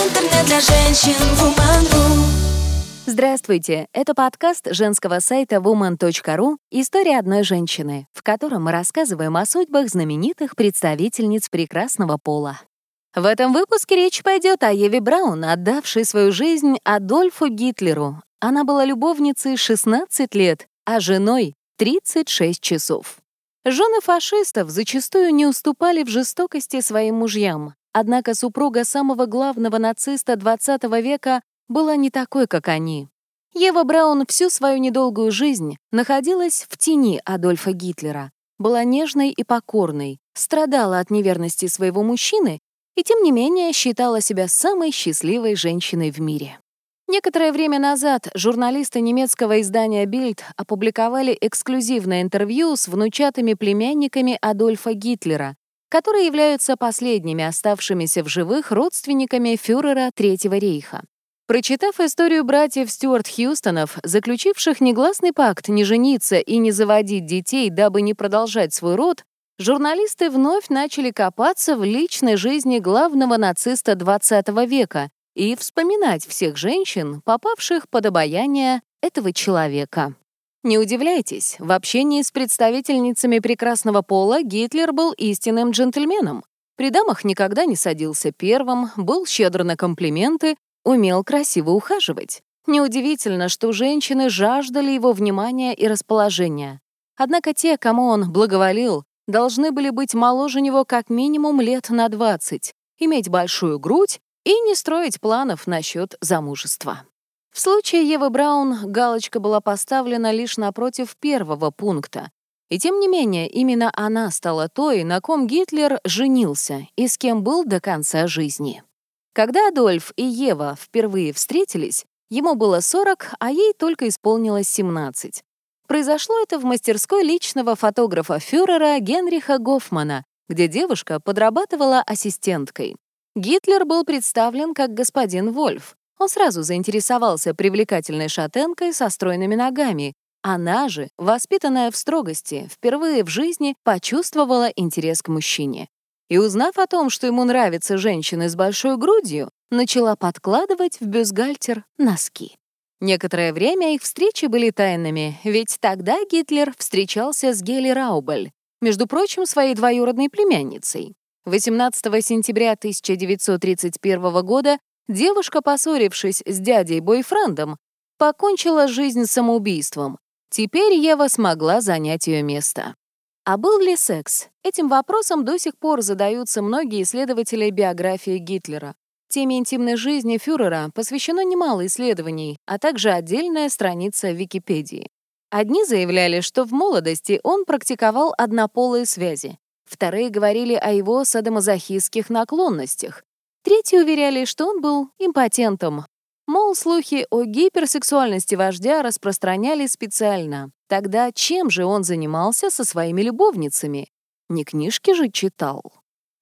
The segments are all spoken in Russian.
Интернет для женщин Woman.ru Здравствуйте! Это подкаст женского сайта woman.ru «История одной женщины», в котором мы рассказываем о судьбах знаменитых представительниц прекрасного пола. В этом выпуске речь пойдет о Еве Браун, отдавшей свою жизнь Адольфу Гитлеру. Она была любовницей 16 лет, а женой — 36 часов. Жены фашистов зачастую не уступали в жестокости своим мужьям, однако супруга самого главного нациста XX века была не такой, как они. Ева Браун всю свою недолгую жизнь находилась в тени Адольфа Гитлера, была нежной и покорной, страдала от неверности своего мужчины и, тем не менее, считала себя самой счастливой женщиной в мире. Некоторое время назад журналисты немецкого издания Bild опубликовали эксклюзивное интервью с внучатыми племянниками Адольфа Гитлера, которые являются последними оставшимися в живых родственниками фюрера Третьего рейха. Прочитав историю братьев Стюарт Хьюстонов, заключивших негласный пакт не жениться и не заводить детей, дабы не продолжать свой род, журналисты вновь начали копаться в личной жизни главного нациста XX века и вспоминать всех женщин, попавших под обаяние этого человека. Не удивляйтесь, в общении с представительницами прекрасного пола Гитлер был истинным джентльменом. При дамах никогда не садился первым, был щедр на комплименты, умел красиво ухаживать. Неудивительно, что женщины жаждали его внимания и расположения. Однако те, кому он благоволил, должны были быть моложе него как минимум лет на 20, иметь большую грудь и не строить планов насчет замужества. В случае Евы Браун галочка была поставлена лишь напротив первого пункта. И тем не менее, именно она стала той, на ком Гитлер женился и с кем был до конца жизни. Когда Адольф и Ева впервые встретились, ему было 40, а ей только исполнилось 17. Произошло это в мастерской личного фотографа фюрера Генриха Гофмана, где девушка подрабатывала ассистенткой. Гитлер был представлен как господин Вольф. Он сразу заинтересовался привлекательной шатенкой со стройными ногами. Она же, воспитанная в строгости, впервые в жизни почувствовала интерес к мужчине. И узнав о том, что ему нравятся женщины с большой грудью, начала подкладывать в бюстгальтер носки. Некоторое время их встречи были тайными, ведь тогда Гитлер встречался с Гели Раубель, между прочим, своей двоюродной племянницей. 18 сентября 1931 года девушка, поссорившись с дядей-бойфрендом, покончила жизнь самоубийством. Теперь Ева смогла занять ее место. А был ли секс? Этим вопросом до сих пор задаются многие исследователи биографии Гитлера. Теме интимной жизни фюрера посвящено немало исследований, а также отдельная страница Википедии. Одни заявляли, что в молодости он практиковал однополые связи, Вторые говорили о его садомазохистских наклонностях. Третьи уверяли, что он был импотентом. Мол, слухи о гиперсексуальности вождя распространялись специально. Тогда чем же он занимался со своими любовницами? Не книжки же читал.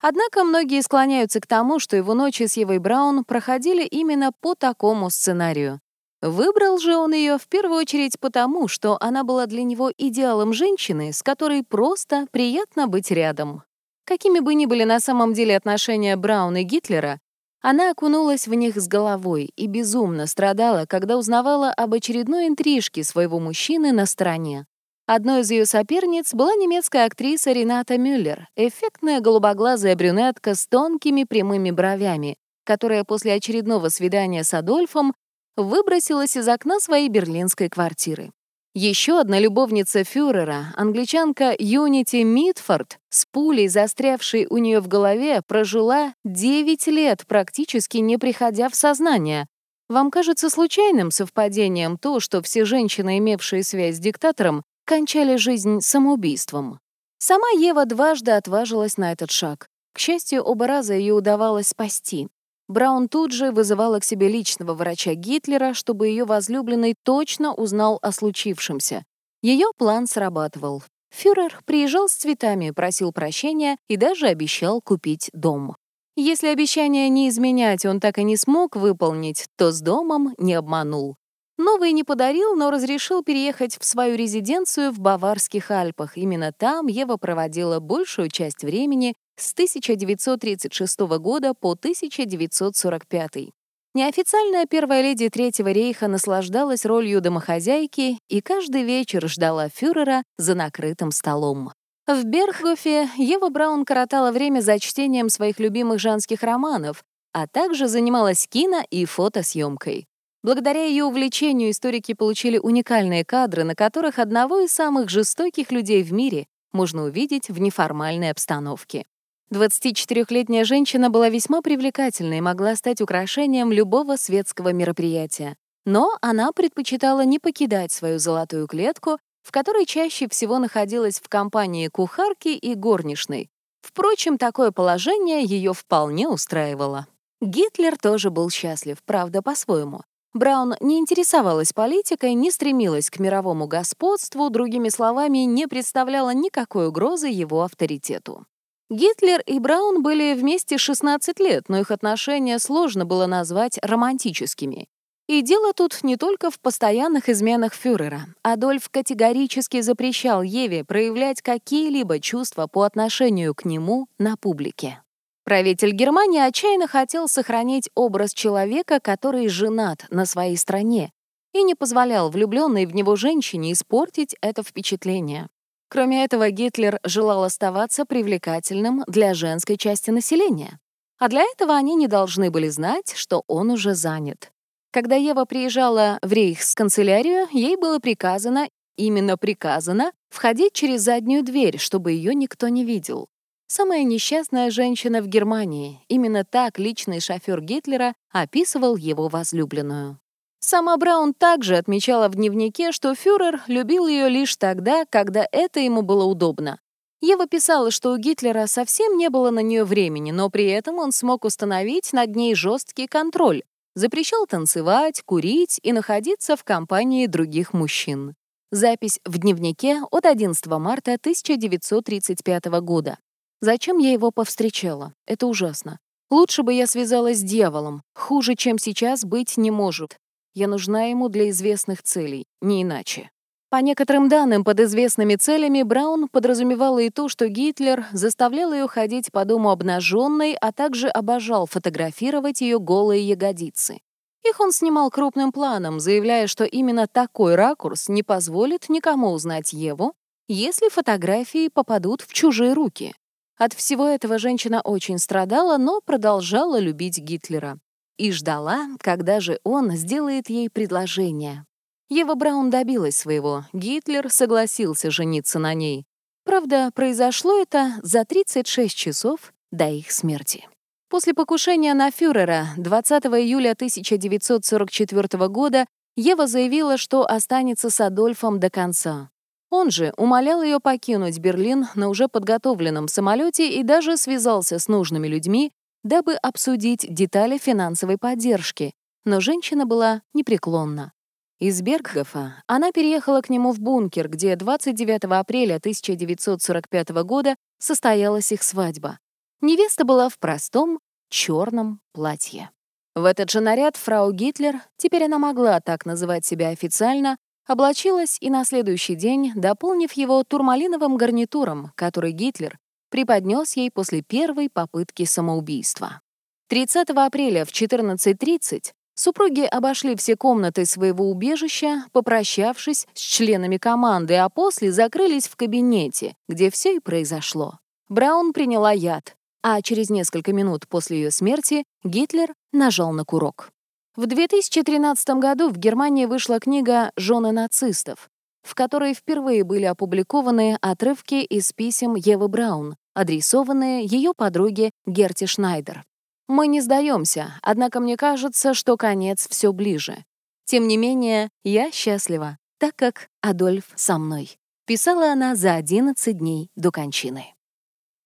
Однако многие склоняются к тому, что его ночи с Евой Браун проходили именно по такому сценарию. Выбрал же он ее в первую очередь потому, что она была для него идеалом женщины, с которой просто приятно быть рядом. Какими бы ни были на самом деле отношения Брауна и Гитлера, она окунулась в них с головой и безумно страдала, когда узнавала об очередной интрижке своего мужчины на стороне. Одной из ее соперниц была немецкая актриса Рената Мюллер, эффектная голубоглазая брюнетка с тонкими прямыми бровями, которая после очередного свидания с Адольфом выбросилась из окна своей берлинской квартиры. Еще одна любовница фюрера, англичанка Юнити Митфорд, с пулей, застрявшей у нее в голове, прожила 9 лет, практически не приходя в сознание. Вам кажется случайным совпадением то, что все женщины, имевшие связь с диктатором, кончали жизнь самоубийством? Сама Ева дважды отважилась на этот шаг. К счастью, оба раза ее удавалось спасти. Браун тут же вызывала к себе личного врача Гитлера, чтобы ее возлюбленный точно узнал о случившемся. Ее план срабатывал. Фюрер приезжал с цветами, просил прощения и даже обещал купить дом. Если обещание не изменять он так и не смог выполнить, то с домом не обманул. Новый не подарил, но разрешил переехать в свою резиденцию в Баварских Альпах. Именно там Ева проводила большую часть времени с 1936 года по 1945. Неофициальная первая леди Третьего рейха наслаждалась ролью домохозяйки и каждый вечер ждала фюрера за накрытым столом. В Бергхофе Ева Браун коротала время за чтением своих любимых женских романов, а также занималась кино и фотосъемкой. Благодаря ее увлечению историки получили уникальные кадры, на которых одного из самых жестоких людей в мире можно увидеть в неформальной обстановке. 24-летняя женщина была весьма привлекательной и могла стать украшением любого светского мероприятия. Но она предпочитала не покидать свою золотую клетку, в которой чаще всего находилась в компании кухарки и горничной. Впрочем, такое положение ее вполне устраивало. Гитлер тоже был счастлив, правда, по-своему. Браун не интересовалась политикой, не стремилась к мировому господству, другими словами, не представляла никакой угрозы его авторитету. Гитлер и Браун были вместе 16 лет, но их отношения сложно было назвать романтическими. И дело тут не только в постоянных изменах фюрера. Адольф категорически запрещал Еве проявлять какие-либо чувства по отношению к нему на публике. Правитель Германии отчаянно хотел сохранить образ человека, который женат на своей стране, и не позволял влюбленной в него женщине испортить это впечатление. Кроме этого, Гитлер желал оставаться привлекательным для женской части населения. А для этого они не должны были знать, что он уже занят. Когда Ева приезжала в рейхсканцелярию, ей было приказано, именно приказано, входить через заднюю дверь, чтобы ее никто не видел. Самая несчастная женщина в Германии. Именно так личный шофер Гитлера описывал его возлюбленную. Сама Браун также отмечала в дневнике, что фюрер любил ее лишь тогда, когда это ему было удобно. Ева писала, что у Гитлера совсем не было на нее времени, но при этом он смог установить над ней жесткий контроль, запрещал танцевать, курить и находиться в компании других мужчин. Запись в дневнике от 11 марта 1935 года. Зачем я его повстречала? Это ужасно. Лучше бы я связалась с дьяволом. Хуже, чем сейчас, быть не может. Я нужна ему для известных целей, не иначе. По некоторым данным, под известными целями Браун подразумевала и то, что Гитлер заставлял ее ходить по дому обнаженной, а также обожал фотографировать ее голые ягодицы. Их он снимал крупным планом, заявляя, что именно такой ракурс не позволит никому узнать Еву, если фотографии попадут в чужие руки. От всего этого женщина очень страдала, но продолжала любить Гитлера и ждала, когда же он сделает ей предложение. Ева Браун добилась своего, Гитлер согласился жениться на ней. Правда, произошло это за 36 часов до их смерти. После покушения на фюрера 20 июля 1944 года Ева заявила, что останется с Адольфом до конца. Он же умолял ее покинуть Берлин на уже подготовленном самолете и даже связался с нужными людьми, дабы обсудить детали финансовой поддержки, но женщина была непреклонна. Из Бергхофа она переехала к нему в бункер, где 29 апреля 1945 года состоялась их свадьба. Невеста была в простом черном платье. В этот же наряд фрау Гитлер, теперь она могла так называть себя официально, облачилась и на следующий день, дополнив его турмалиновым гарнитуром, который Гитлер преподнес ей после первой попытки самоубийства. 30 апреля в 14.30 супруги обошли все комнаты своего убежища, попрощавшись с членами команды, а после закрылись в кабинете, где все и произошло. Браун приняла яд, а через несколько минут после ее смерти Гитлер нажал на курок. В 2013 году в Германии вышла книга «Жены нацистов», в которой впервые были опубликованы отрывки из писем Евы Браун, адресованные ее подруге Герти Шнайдер. «Мы не сдаемся, однако мне кажется, что конец все ближе. Тем не менее, я счастлива, так как Адольф со мной», писала она за 11 дней до кончины.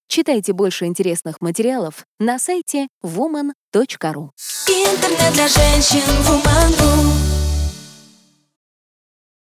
Читайте больше интересных материалов на сайте woman.ru. Интернет для женщин Woman.ru